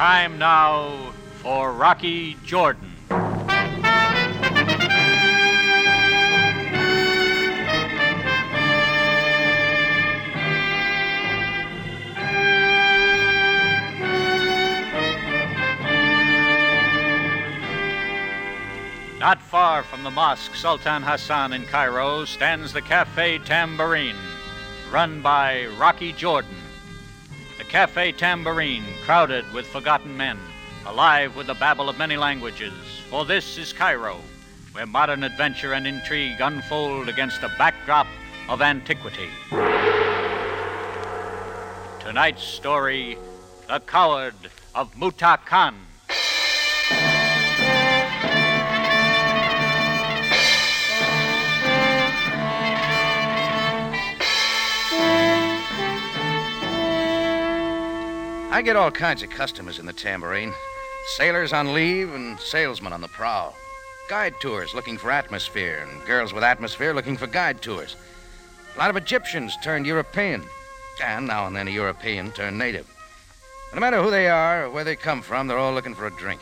Time now for Rocky Jordan. Not far from the mosque Sultan Hassan in Cairo stands the Cafe Tambourine, run by Rocky Jordan. Cafe Tambourine, crowded with forgotten men, alive with the babble of many languages. For this is Cairo, where modern adventure and intrigue unfold against a backdrop of antiquity. Tonight's story The Coward of Muta Khan. I get all kinds of customers in the tambourine sailors on leave and salesmen on the prowl. Guide tours looking for atmosphere, and girls with atmosphere looking for guide tours. A lot of Egyptians turned European, and now and then a European turned native. But no matter who they are or where they come from, they're all looking for a drink.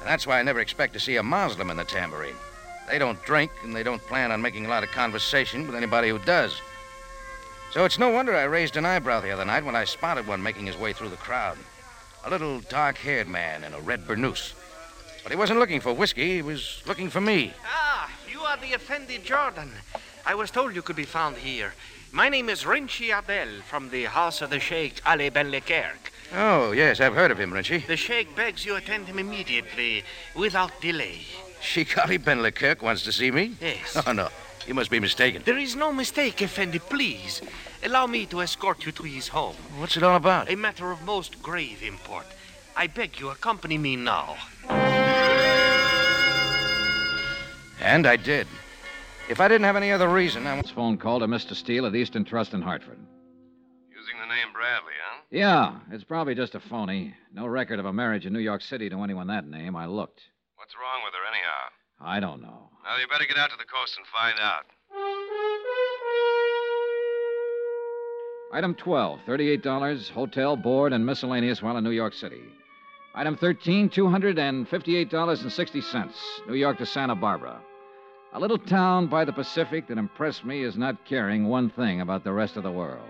And that's why I never expect to see a Moslem in the tambourine. They don't drink, and they don't plan on making a lot of conversation with anybody who does. So it's no wonder I raised an eyebrow the other night when I spotted one making his way through the crowd. A little dark haired man in a red burnous. But he wasn't looking for whiskey, he was looking for me. Ah, you are the Effendi Jordan. I was told you could be found here. My name is Rinchi Abel from the house of the Sheikh Ali Ben Lekerk. Oh, yes, I've heard of him, Rinchi. The Sheikh begs you attend him immediately, without delay. Sheikh Ali Ben Leclerc wants to see me? Yes. Oh, no. You must be mistaken. There is no mistake, Effendi, please. Allow me to escort you to his home. What's it all about? A matter of most grave import. I beg you, accompany me now. And I did. If I didn't have any other reason, I. Would. This phone call to Mr. Steele at Eastern Trust in Hartford. Using the name Bradley, huh? Yeah, it's probably just a phony. No record of a marriage in New York City to anyone that name. I looked. What's wrong with her, anyhow? I don't know. Well, you better get out to the coast and find out. Item 12, $38, hotel, board, and miscellaneous while in New York City. Item 13, $258.60, New York to Santa Barbara. A little town by the Pacific that impressed me as not caring one thing about the rest of the world.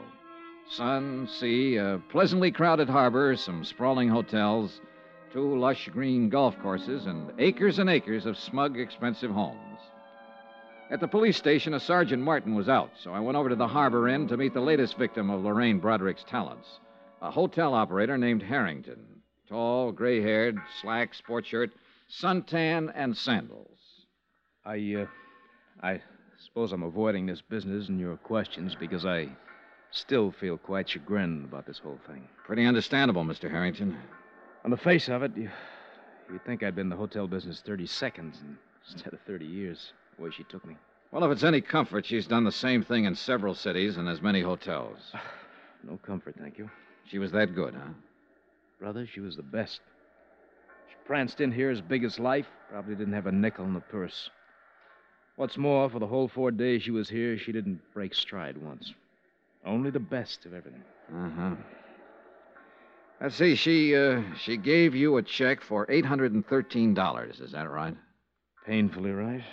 Sun, sea, a pleasantly crowded harbor, some sprawling hotels, two lush green golf courses, and acres and acres of smug, expensive homes. At the police station, a Sergeant Martin was out, so I went over to the harbor inn to meet the latest victim of Lorraine Broderick's talents a hotel operator named Harrington. Tall, gray haired, slack sport shirt, suntan, and sandals. I, uh, I suppose I'm avoiding this business and your questions because I still feel quite chagrined about this whole thing. Pretty understandable, Mr. Harrington. On the face of it, you, you'd think I'd been in the hotel business 30 seconds instead of 30 years, way she took me. Well, if it's any comfort, she's done the same thing in several cities and as many hotels. No comfort, thank you. She was that good, huh? Brother, she was the best. She pranced in here as big as life, probably didn't have a nickel in the purse. What's more, for the whole four days she was here, she didn't break stride once. Only the best of everything. Uh huh. Let's see. She uh, she gave you a check for eight hundred and thirteen dollars. Is that right? Painfully right.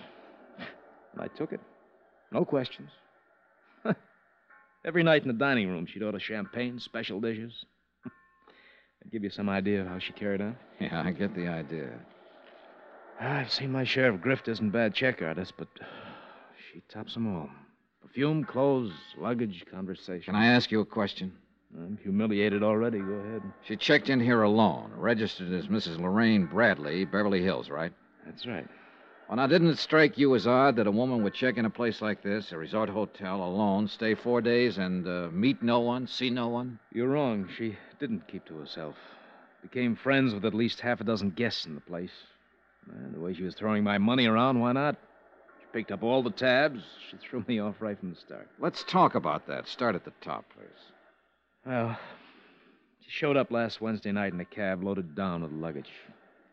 And I took it. No questions. Every night in the dining room, she'd order champagne, special dishes. I'd give you some idea of how she carried on. Yeah, I get the idea. I've seen my share of grifters and bad check artists, but she tops them all. Perfume, clothes, luggage, conversation. Can I ask you a question? I'm humiliated already. Go ahead. She checked in here alone, registered as Mrs. Lorraine Bradley, Beverly Hills, right? That's right. Well, now, didn't it strike you as odd that a woman would check in a place like this, a resort hotel, alone, stay four days, and uh, meet no one, see no one? You're wrong. She didn't keep to herself. Became friends with at least half a dozen guests in the place. And the way she was throwing my money around, why not? She picked up all the tabs. She threw me off right from the start. Let's talk about that. Start at the top, please. Well, she showed up last Wednesday night in a cab loaded down with luggage.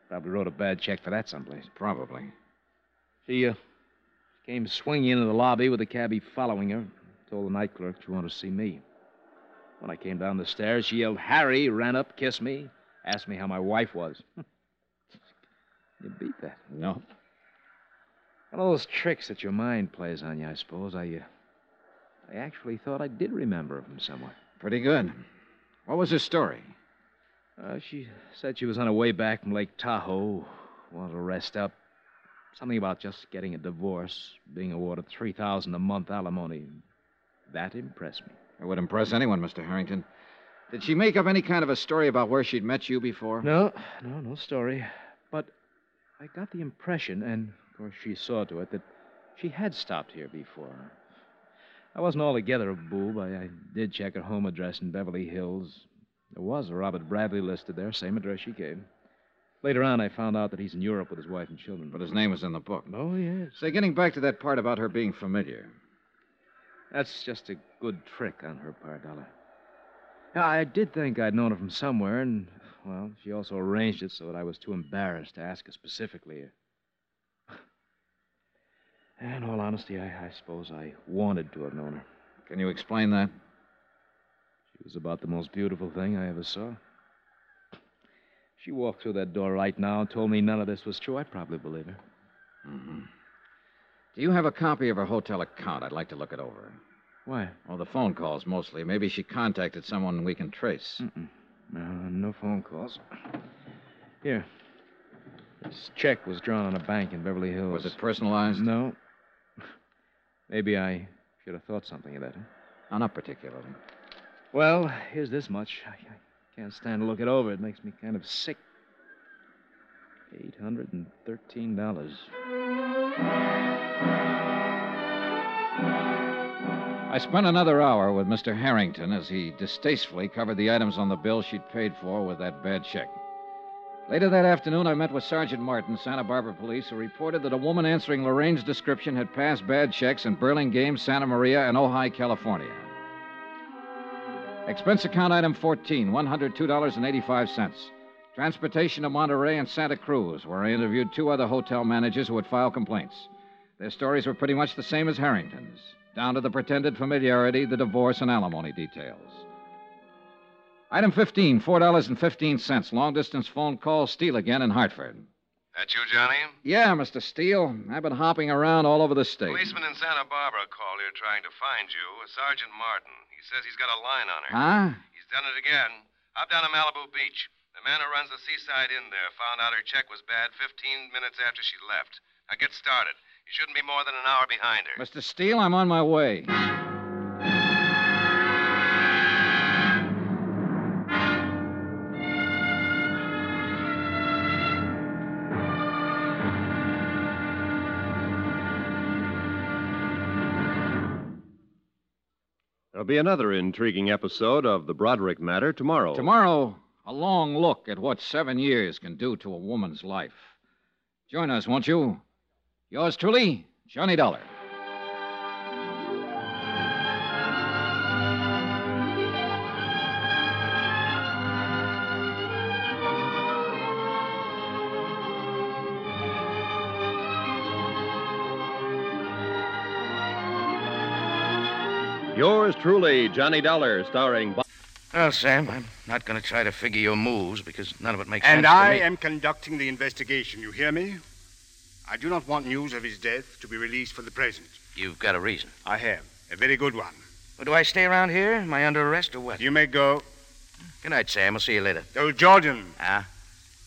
Probably wrote a bad check for that someplace. Probably. She uh, came swinging into the lobby with the cabbie following her. Told the night clerk she wanted to see me. When I came down the stairs, she yelled, Harry, ran up, kissed me, Asked me how my wife was. you beat that. No. One of those tricks that your mind plays on you, I suppose. I, uh, I actually thought I did remember from somewhere. Pretty good. What was her story? Uh, she said she was on her way back from Lake Tahoe, wanted to rest up. Something about just getting a divorce, being awarded three thousand a month alimony. That impressed me. It would impress anyone, Mr. Harrington. Did she make up any kind of a story about where she'd met you before? No, no, no story. But I got the impression, and of course she saw to it, that she had stopped here before. I wasn't altogether a boob. I, I did check her home address in Beverly Hills. There was a Robert Bradley listed there, same address she gave. Later on, I found out that he's in Europe with his wife and children. But his name was in the book. Oh, yes. Say, getting back to that part about her being familiar. That's just a good trick on her part. Yeah, I did think I'd known her from somewhere, and, well, she also arranged it so that I was too embarrassed to ask her specifically. In all honesty, I, I suppose I wanted to have known her. Can you explain that? She was about the most beautiful thing I ever saw. She walked through that door right now and told me none of this was true. I'd probably believe her. Mm-hmm. Do you have a copy of her hotel account? I'd like to look it over. Why? Oh, the phone calls mostly. Maybe she contacted someone we can trace. Mm-mm. No, no phone calls. Here. This check was drawn on a bank in Beverly Hills. Was it personalized? No. Maybe I should have thought something of that. Huh? Oh, not particularly. Well, here's this much. I, I can't stand to look it over. It makes me kind of sick. $813. I spent another hour with Mr. Harrington as he distastefully covered the items on the bill she'd paid for with that bad check. Later that afternoon, I met with Sergeant Martin, Santa Barbara Police, who reported that a woman answering Lorraine's description had passed bad checks in Burlingame, Santa Maria, and Ojai, California. Expense account item 14, $102.85. Transportation to Monterey and Santa Cruz, where I interviewed two other hotel managers who had filed complaints. Their stories were pretty much the same as Harrington's, down to the pretended familiarity, the divorce, and alimony details. Item 15, $4.15. Long distance phone call, Steele again in Hartford. That you, Johnny? Yeah, Mr. Steele. I've been hopping around all over the state. Policeman in Santa Barbara called here trying to find you, Sergeant Martin. He says he's got a line on her. Huh? He's done it again. Up down to Malibu Beach. The man who runs the seaside inn there found out her check was bad 15 minutes after she left. Now get started. You shouldn't be more than an hour behind her. Mr. Steele, I'm on my way. There'll be another intriguing episode of The Broderick Matter tomorrow. Tomorrow, a long look at what seven years can do to a woman's life. Join us, won't you? Yours truly, Johnny Dollar. Truly, Johnny Dollar, starring Bob. Well, Sam, I'm not going to try to figure your moves because none of it makes And sense to I me. am conducting the investigation. You hear me? I do not want news of his death to be released for the present. You've got a reason. I have. A very good one. Well, do I stay around here? Am I under arrest or what? You may go. Good night, Sam. I'll see you later. Oh, Jordan. Ah?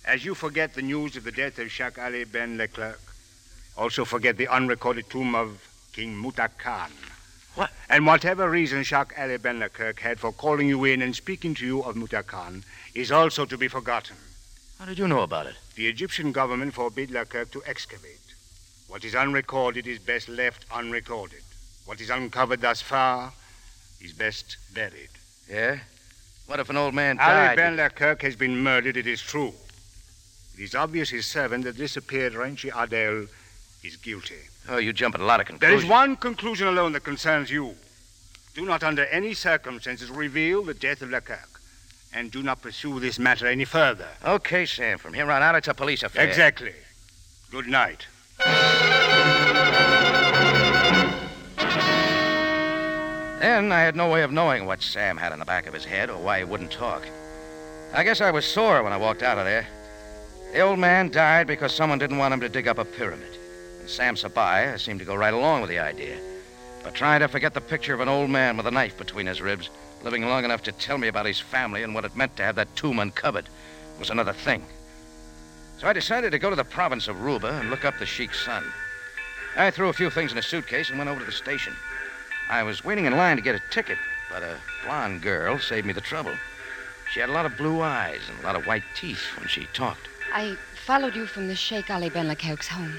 As you forget the news of the death of Sheikh Ali Ben Leclerc, also forget the unrecorded tomb of King Muta Khan. What? And whatever reason Sheikh Ali Ben Leclerc had for calling you in and speaking to you of Muta Khan is also to be forgotten. How did you know about it? The Egyptian government forbid Leclerc to excavate. What is unrecorded is best left unrecorded. What is uncovered thus far is best buried. Yeah? What if an old man Ali died? Ben Leclerc has been murdered, it is true. It is obvious his servant, the disappeared Renchi Adel, is guilty. Oh, you jump at a lot of There conclusions. is one conclusion alone that concerns you. Do not, under any circumstances, reveal the death of Leclerc. And do not pursue this matter any further. Okay, Sam. From here on out, it's a police affair. Exactly. Good night. Then I had no way of knowing what Sam had in the back of his head or why he wouldn't talk. I guess I was sore when I walked out of there. The old man died because someone didn't want him to dig up a pyramid. Sam Sabaya seemed to go right along with the idea. But trying to forget the picture of an old man with a knife between his ribs, living long enough to tell me about his family and what it meant to have that tomb uncovered, was another thing. So I decided to go to the province of Ruba and look up the Sheik's son. I threw a few things in a suitcase and went over to the station. I was waiting in line to get a ticket, but a blonde girl saved me the trouble. She had a lot of blue eyes and a lot of white teeth when she talked. I followed you from the Sheikh Ali Ben Lakerk's home.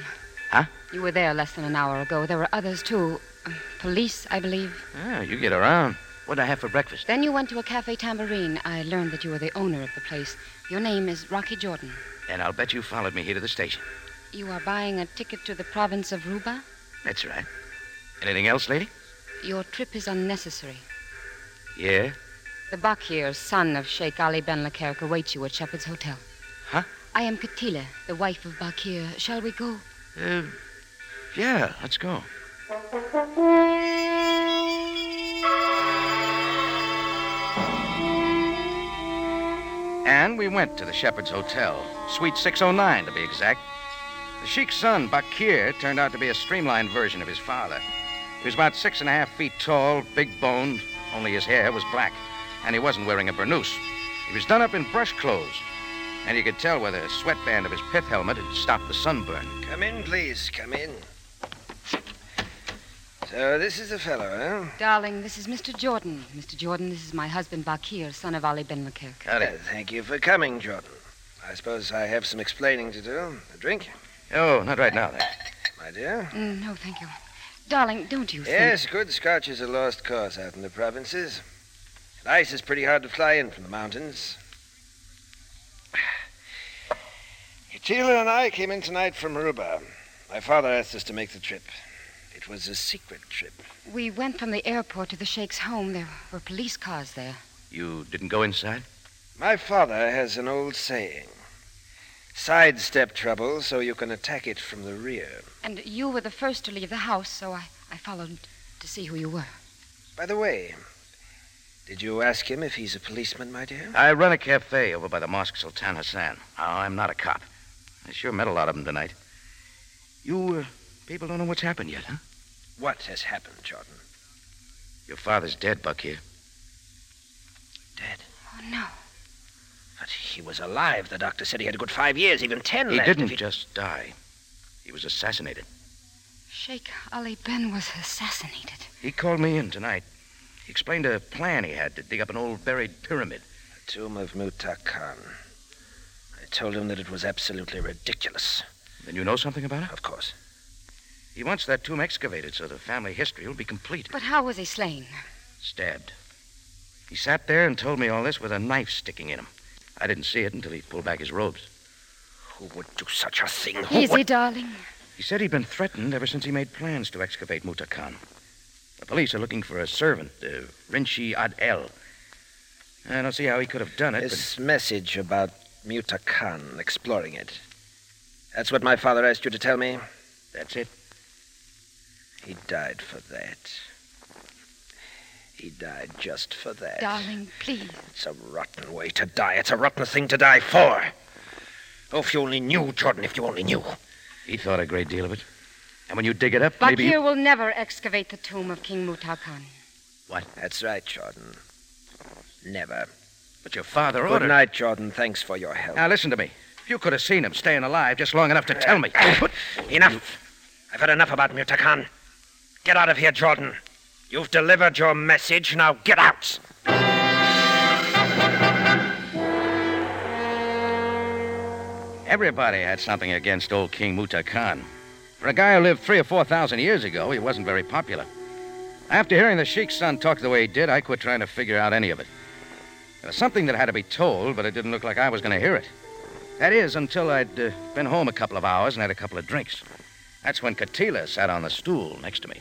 Huh? You were there less than an hour ago. There were others, too. Uh, police, I believe. Ah, you get around. What'd I have for breakfast? Then you went to a cafe tambourine. I learned that you were the owner of the place. Your name is Rocky Jordan. And I'll bet you followed me here to the station. You are buying a ticket to the province of Ruba? That's right. Anything else, lady? Your trip is unnecessary. Yeah? The Bakir, son of Sheikh Ali Ben Lakerk, awaits you at Shepheard's Hotel. Huh? I am Katila, the wife of Bakir. Shall we go? Uh, yeah, let's go. And we went to the Shepheard's Hotel, Suite 609 to be exact. The Sheik's son, Bakir, turned out to be a streamlined version of his father. He was about six and a half feet tall, big boned, only his hair was black, and he wasn't wearing a burnous. He was done up in brush clothes, and you could tell where the sweatband of his pith helmet had stopped the sunburn. Come in, please. Come in. So, this is the fellow, eh? Darling, this is Mr. Jordan. Mr. Jordan, this is my husband, Bakir, son of Ali Ben Lakerk. Uh, thank you for coming, Jordan. I suppose I have some explaining to do. A drink? Oh, not right now, then. My dear? Mm, no, thank you. Darling, don't you think... Yes, good scotch is a lost cause out in the provinces. And ice is pretty hard to fly in from the mountains. Tila and I came in tonight from Ruba. My father asked us to make the trip. It was a secret trip. We went from the airport to the Sheikh's home. There were police cars there. You didn't go inside? My father has an old saying sidestep trouble so you can attack it from the rear. And you were the first to leave the house, so I, I followed to see who you were. By the way, did you ask him if he's a policeman, my dear? I run a cafe over by the Mosque Sultan Hassan. Oh, I'm not a cop. I sure met a lot of them tonight. You uh, people don't know what's happened yet, huh? What has happened, Jordan? Your father's dead, Bakir. Dead? Oh, no. But he was alive. The doctor said he had a good five years, even ten He left. didn't If he- just die. He was assassinated. Sheikh Ali Ben was assassinated. He called me in tonight. He explained a plan he had to dig up an old buried pyramid. The tomb of Muta Khan. I told him that it was absolutely ridiculous. Then you know something about it? Of course. He wants that tomb excavated so the family history will be complete. But how was he slain? Stabbed. He sat there and told me all this with a knife sticking in him. I didn't see it until he pulled back his robes. Who would do such a thing? Who Easy, would... darling. He said he'd been threatened ever since he made plans to excavate Muta Khan. The police are looking for a servant, uh, Rinchi Ad El. I don't see how he could have done it, This message about Muta Khan, exploring it. That's what my father asked you to tell me? that's it. He died for that. He died just for that. Darling, please. It's a rotten way to die. It's a rotten thing to die for. Oh, if you only knew, Jordan, if you only knew. He thought a great deal of it. And when you dig it up, maybe. Bakir You... will never excavate the tomb of King Muta Khan. What? That's right, Jordan. Never. But your father ordered. Good night, Jordan. Thanks for your help. Now listen to me. If you could have seen him staying alive just long enough to uh, tell me. Enough. I've had enough about Muta Khan. Get out of here, Jordan. You've delivered your message. Now get out. Everybody had something against old King Muta Khan. For a guy who lived three or four thousand years ago, he wasn't very popular. After hearing the Sheik's son talk the way he did, I quit trying to figure out any of it. There was something that had to be told, but it didn't look like I was going to hear it. That is, until I'd uh, been home a couple of hours and had a couple of drinks. That's when Katila sat on the stool next to me.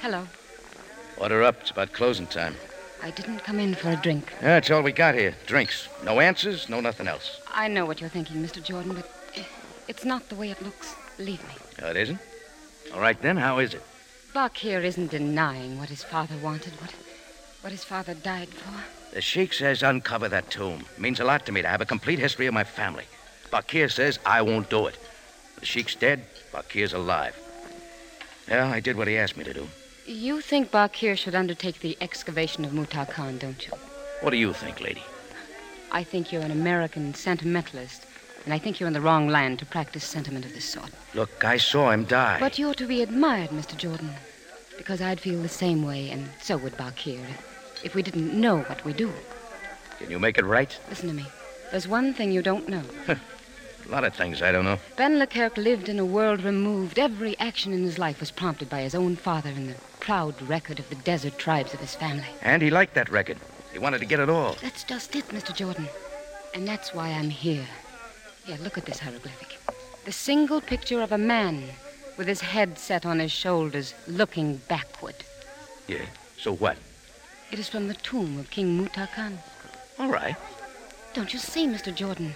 Hello. Order up. It's about closing time. I didn't come in for a drink. That's all we got here. Drinks. No answers, no nothing else. I know what you're thinking, Mr. Jordan, but it's not the way it looks. Believe me. Oh, it isn't? All right, then. How is it? Bakir isn't denying what his father wanted. What, what his father died for? The Sheik says uncover that tomb. It means a lot to me to have a complete history of my family. Bakir says I won't do it. The Sheik's dead, Bakir's alive. Yeah, I did what he asked me to do. You think Bakir should undertake the excavation of Mutar Khan, don't you? What do you think, lady? I think you're an American sentimentalist, and I think you're in the wrong land to practice sentiment of this sort. Look, I saw him die. But you're to be admired, Mr. Jordan, because I'd feel the same way, and so would Bakir, if we didn't know what we do. Can you make it right? Listen to me. There's one thing you don't know. A lot of things I don't know. Ben Leclerc lived in a world removed. Every action in his life was prompted by his own father and the proud record of the desert tribes of his family. And he liked that record. He wanted to get it all. That's just it, Mr. Jordan. And that's why I'm here. Yeah, look at this hieroglyphic. The single picture of a man with his head set on his shoulders, looking backward. Yeah. So what? It is from the tomb of King Mutar Khan. All right. Don't you see, Mr. Jordan?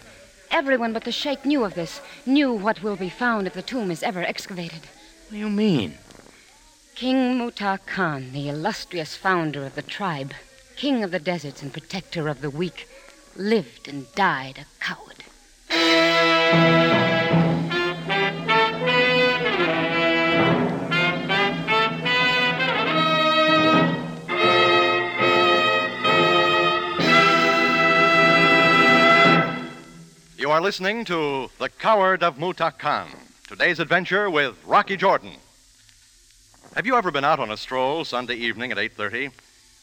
Everyone but the Sheikh knew of this, knew what will be found if the tomb is ever excavated. What do you mean? King Mutar Khan, the illustrious founder of the tribe, king of the deserts and protector of the weak, lived and died a coward. Are listening to The Coward of Mutak Khan. Today's adventure with Rocky Jordan. Have you ever been out on a stroll Sunday evening at 8:30?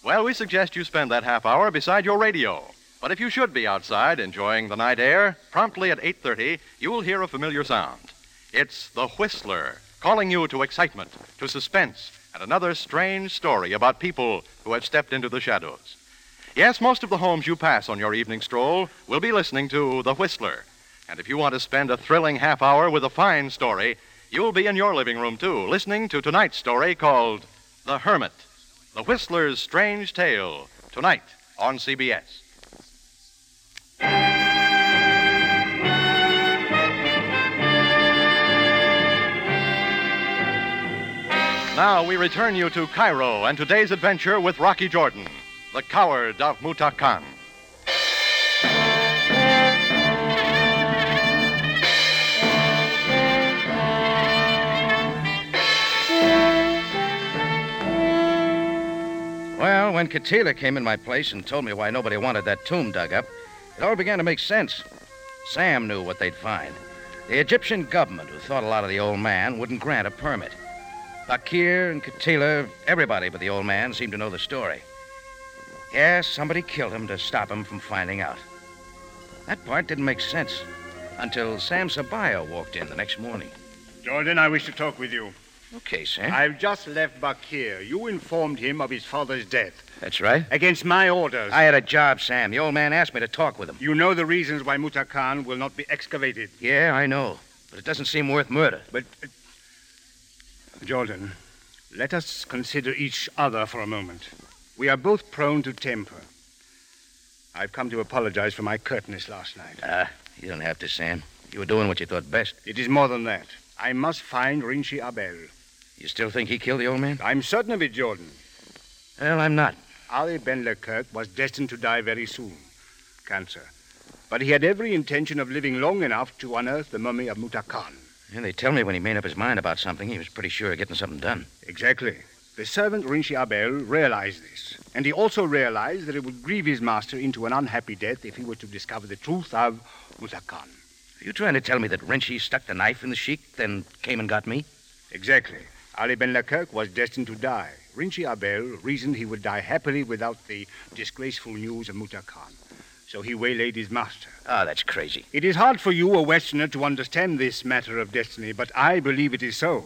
Well, we suggest you spend that half hour beside your radio. But if you should be outside enjoying the night air, promptly at 8:30, you will hear a familiar sound. It's the Whistler, calling you to excitement, to suspense, and another strange story about people who have stepped into the shadows. Yes, most of the homes you pass on your evening stroll will be listening to The Whistler. And if you want to spend a thrilling half hour with a fine story, you'll be in your living room, too, listening to tonight's story called The Hermit The Whistler's Strange Tale, tonight on CBS. Now we return you to Cairo and today's adventure with Rocky Jordan, the coward of Mutak Khan. Well, when Katila came in my place and told me why nobody wanted that tomb dug up, it all began to make sense. Sam knew what they'd find. The Egyptian government, who thought a lot of the old man, wouldn't grant a permit. Bakir and Katila, everybody but the old man, seemed to know the story. Yes, somebody killed him to stop him from finding out. That part didn't make sense until Sam Sabaya walked in the next morning. Jordan, I wish to talk with you. Okay, Sam. I've just left Bakir. You informed him of his father's death. That's right. Against my orders. I had a job, Sam. The old man asked me to talk with him. You know the reasons why Muta Khan will not be excavated. Yeah, I know. But it doesn't seem worth murder. But, uh, Jordan, let us consider each other for a moment. We are both prone to temper. I've come to apologize for my curtness last night. Ah, you don't have to, Sam. You were doing what you thought best. It is more than that. I must find Rinchi Abel. You still think he killed the old man? I'm certain of it, Jordan. Well, I'm not. Ali Ben Leclerc was destined to die very soon. Cancer. But he had every intention of living long enough to unearth the mummy of Muta Khan. And they tell me when he made up his mind about something, he was pretty sure of getting something done. Exactly. The servant Rinchi Abel realized this. And he also realized that it would grieve his master into an unhappy death if he were to discover the truth of Muta Khan. Are you trying to tell me that Renchi stuck the knife in the sheik, then came and got me? Exactly. Ali Ben Leclerc was destined to die. Rinchi Abel reasoned he would die happily without the disgraceful news of Muta Khan. So he waylaid his master. Ah, that's crazy. It is hard for you, a Westerner, to understand this matter of destiny, but I believe it is so.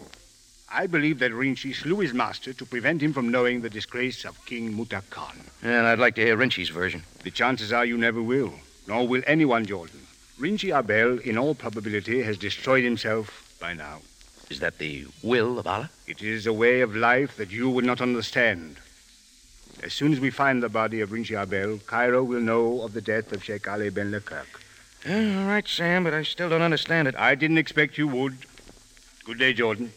I believe that Rinchi slew his master to prevent him from knowing the disgrace of King Muta Khan. And I'd like to hear Rinchi's version. The chances are you never will, nor will anyone, Jordan. Rinchi Abel, in all probability, has destroyed himself by now. Is that the will of Allah? It is a way of life that you would not understand. As soon as we find the body of Rinchi Abel, Cairo will know of the death of Sheikh Ali Ben Leclerc. Yeah, all right, Sam, but I still don't understand it. I didn't expect you would. Good day, Jordan.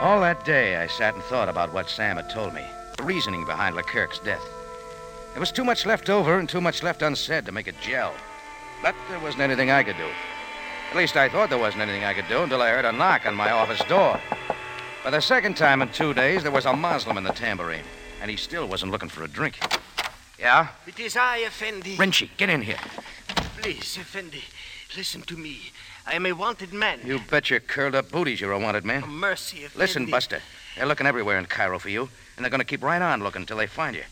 All that day, I sat and thought about what Sam had told me, the reasoning behind Leclerc's death. There was too much left over and too much left unsaid to make it gel. But there wasn't anything I could do. At least I thought there wasn't anything I could do until I heard a knock on my office door. For the second time in two days, there was a Muslim in the tambourine, and he still wasn't looking for a drink. Yeah? It is I, Effendi. Rinchi, get in here. Please, Effendi, listen to me. I am a wanted man. You bet your curled up booties you're a wanted man. Oh, mercy, Effendi. Listen, Buster. They're looking everywhere in Cairo for you, and they're going to keep right on looking until they find you.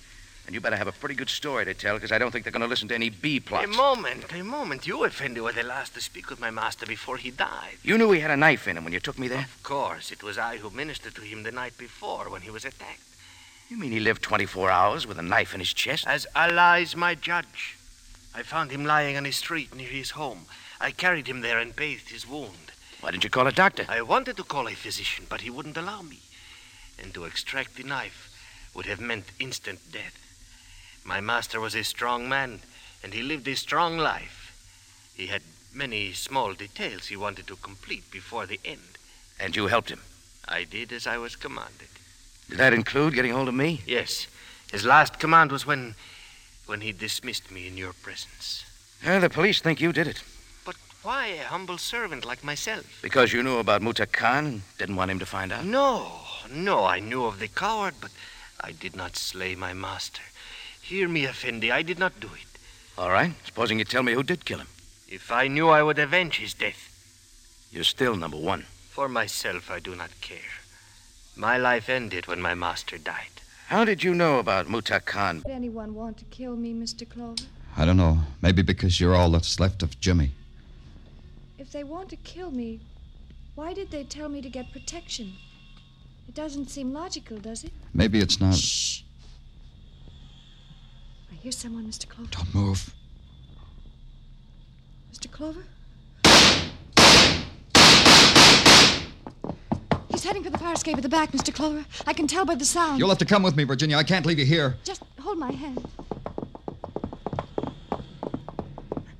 And you better have a pretty good story to tell, because I don't think they're going to listen to any B plots. A moment, a moment. You, Effendi, were the last to speak with my master before he died. You knew he had a knife in him when you took me there? Of course, it was I who ministered to him the night before when he was attacked. You mean he lived 24 hours with a knife in his chest? As Allah is my judge. I found him lying on a street near his home. I carried him there and bathed his wound. Why didn't you call a doctor? I wanted to call a physician, but he wouldn't allow me. And to extract the knife would have meant instant death. My master was a strong man, and he lived a strong life. He had many small details he wanted to complete before the end. And you helped him. I did as I was commanded. Did that include getting hold of me? Yes. His last command was when when he dismissed me in your presence. Well, the police think you did it. But why a humble servant like myself? Because you knew about Muta Khan and didn't want him to find out? No, no, I knew of the coward, but I did not slay my master. Hear me, Effendi, I did not do it. All right. Supposing you tell me who did kill him. If I knew I would avenge his death. You're still number one. For myself, I do not care. My life ended when my master died. How did you know about Muta Khan? Did anyone want to kill me, Mr. Clover? I don't know. Maybe because you're all that's left of Jimmy. If they want to kill me, why did they tell me to get protection? It doesn't seem logical, does it? Maybe it's not. Shh. I hear someone, Mr. Clover. Don't move. Mr. Clover? Heading for the fire escape at the back, Mr. Clover. I can tell by the sound. You'll have to come with me, Virginia. I can't leave you here. Just hold my hand.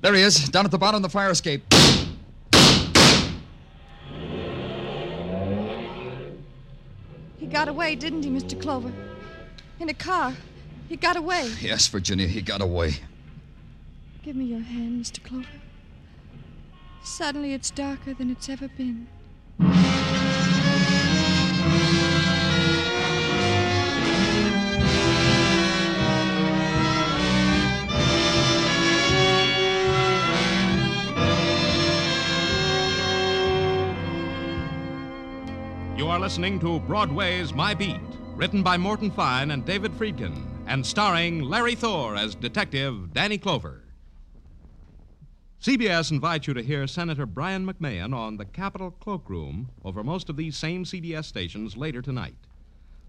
There he is, down at the bottom of the fire escape. He got away, didn't he, Mr. Clover? In a car. He got away. Yes, Virginia, he got away. Give me your hand, Mr. Clover. Suddenly it's darker than it's ever been. Listening to Broadway's My Beat, written by Morton Fine and David Friedkin, and starring Larry Thor as Detective Danny Clover. CBS invites you to hear Senator Brien McMahon on the Capitol Cloakroom over most of these same CBS stations later tonight.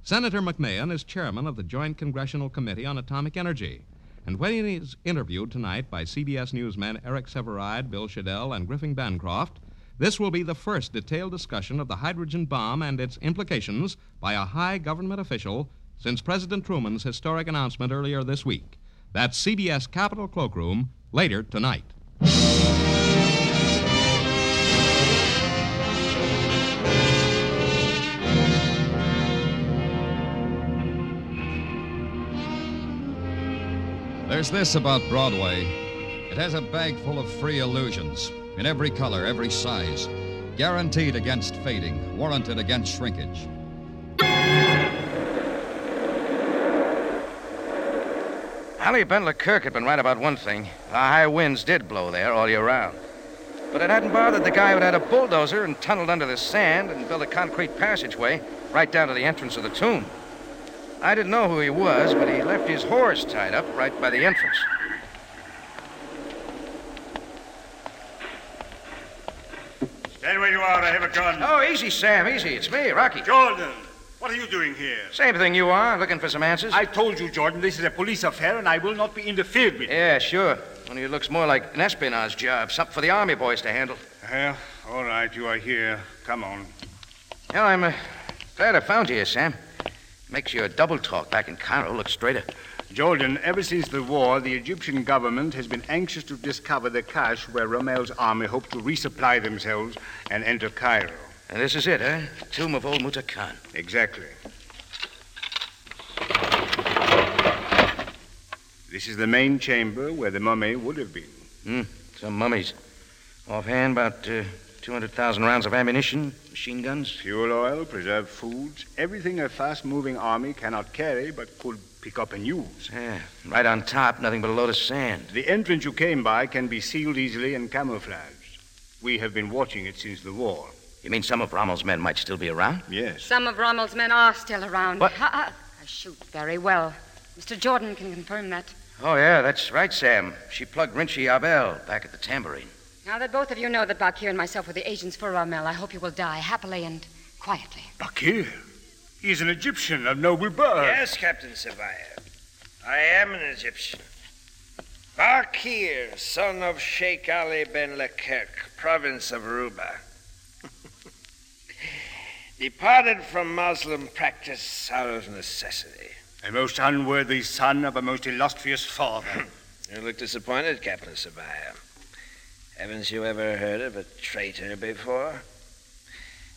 Senator McMahon is chairman of the Joint Congressional Committee on Atomic Energy, and when he is interviewed tonight by CBS newsmen Eric Sevareid, Bill Shadel, and Griffin Bancroft, this will be the first detailed discussion of the hydrogen bomb and its implications by a high government official since President Truman's historic announcement earlier this week. That's CBS Capitol Cloakroom later tonight. There's this about Broadway it has a bag full of free illusions, in every color, every size, guaranteed against fading, warranted against shrinkage. Ali Ben Leclerc had been right about one thing. The high winds did blow there all year round. But it hadn't bothered the guy who'd had a bulldozer and tunneled under the sand and built a concrete passageway right down to the entrance of the tomb. I didn't know who he was, but he left his horse tied up right by the entrance. Stand where you are. I have a gun. Oh, easy, Sam, easy. It's me, Rocky. Jordan, what are you doing here? Same thing you are, looking for some answers. I told you, Jordan, this is a police affair, and I will not be interfered with. Yeah, sure. Only it looks more like an espionage job, something for the army boys to handle. Well, all right, you are here. Come on. Well, I'm uh, glad I found you here, Sam. Makes your double talk back in Cairo look straighter. Jordan, ever since the war, the Egyptian government has been anxious to discover the cache where Rommel's army hoped to resupply themselves and enter Cairo. And this is it, eh? Tomb of old Muta Khan. Exactly. This is the main chamber where the mummy would have been. Hmm. Some mummies. Offhand, about uh, 200,000 rounds of ammunition, machine guns. Fuel oil, preserved foods, everything a fast moving army cannot carry but could pick up and use. Yeah. Right on top, nothing but a load of sand. The entrance you came by can be sealed easily and camouflaged. We have been watching it since the war. You mean some of Rommel's men might still be around? Yes. Some of Rommel's men are still around. What? I, I- I shoot very well. Mr. Jordan can confirm that. Oh, yeah, that's right, Sam. She plugged Rinchi Abel back at the tambourine. Now that both of you know that Bakir and myself were the agents for Rommel, I hope you will die happily and quietly. Bakir. He is an Egyptian of noble birth. Yes, Captain Sabaya. I am an Egyptian. Bakir, son of Sheikh Ali ben Lekirk, province of Ruba. Departed from Muslim practice out of necessity. A most unworthy son of a most illustrious father. You look disappointed, Captain Sabaya. Haven't you ever heard of a traitor before?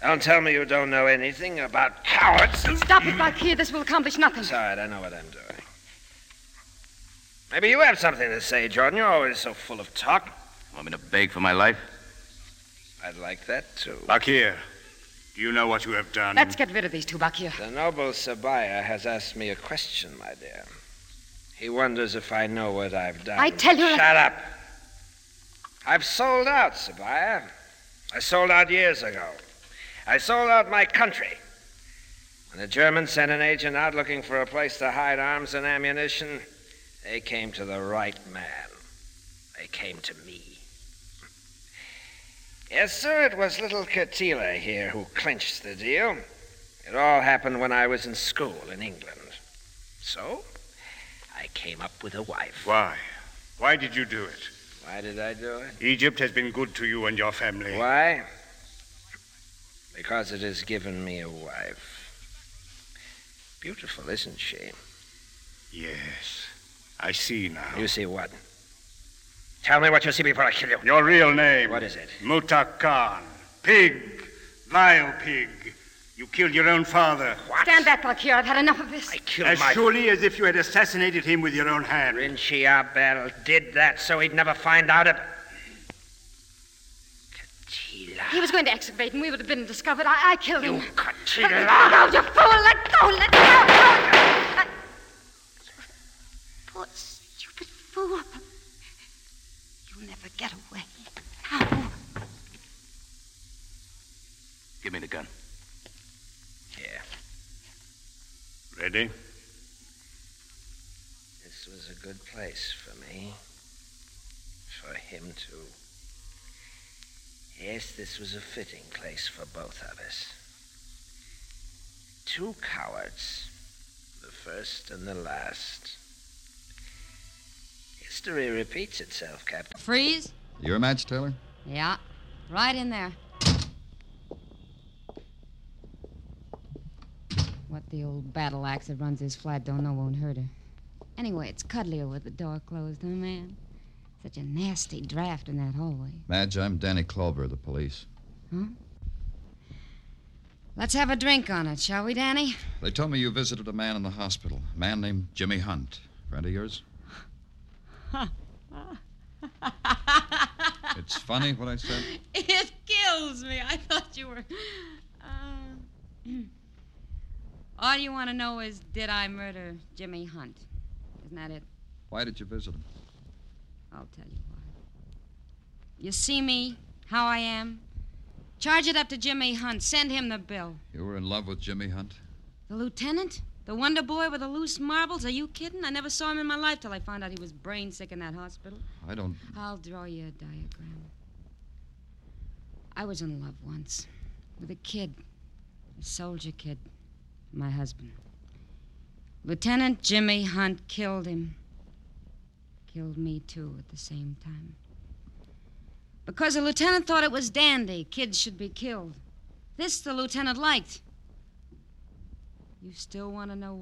Don't tell me you don't know anything about cowards. Stop it, Bakir. This will accomplish nothing. It's all right, I know what I'm doing. Maybe you have something to say, Jordan. You're always so full of talk. Want me to beg for my life? I'd like that, too. Bakir, do you know what you have done? Let's get rid of these two, Bakir. The noble Sabaya has asked me a question, my dear. He wonders if I know what I've done. I tell you- Shut up. I've sold out, Sabaya. I sold out years ago. I sold out my country. When the Germans sent an agent out looking for a place to hide arms and ammunition, they came to the right man. They came to me. Yes, sir, it was little Katila here who clinched the deal. It all happened when I was in school in England. So, I came up with a wife. Why? Why did you do it? Why did I do it? Egypt has been good to you and your family. Why? Because it has given me a wife. Beautiful, isn't she? Yes. I see now. You see what? Tell me what you see before I kill you. Your real name. What is it? Muta Khan. Pig. Vile pig. You killed your own father. What? Stand back, Bakir. I've had enough of this. I killed As my surely as if you had assassinated him with your own hand. Rinchi Abel did that so he'd never find out it. He was going to excavate, and we would have been discovered. I, I killed him. You Katila. Let go, you fool! Let go! Let go! I- Poor stupid fool. You'll never get away. Now. Give me the gun. Here. Ready? This was a good place for me. For him, too. Yes, this was a fitting place for both of us. Two cowards. The first and the last. History repeats itself, Captain. Freeze? Your match, Taylor? Yeah, right in there. What the old battle axe that runs his flat don't know won't hurt her. Anyway, it's cuddlier with the door closed, huh, man? Such a nasty draft in that hallway. Madge, I'm Danny Clover, the police. Huh? Let's have a drink on it, shall we, Danny? They told me you visited a man in the hospital, a man named Jimmy Hunt. Friend of yours? It's funny what I said. It kills me. I thought you were. Uh... All you want to know is did I murder Jimmy Hunt? Isn't that it? Why did you visit him? I'll tell you why. You see me, how I am? Charge it up to Jimmy Hunt. Send him the bill. You were in love with Jimmy Hunt? The lieutenant? The wonder boy with the loose marbles? Are you kidding? I never saw him in my life till I found out he was brain sick in that hospital. I don't. I'll draw you a diagram. I was in love once with a kid, a soldier kid, my husband. Lieutenant Jimmy Hunt killed him. Killed me, too, at the same time. Because the lieutenant thought it was dandy. Kids should be killed. This the lieutenant liked. You still want to know why?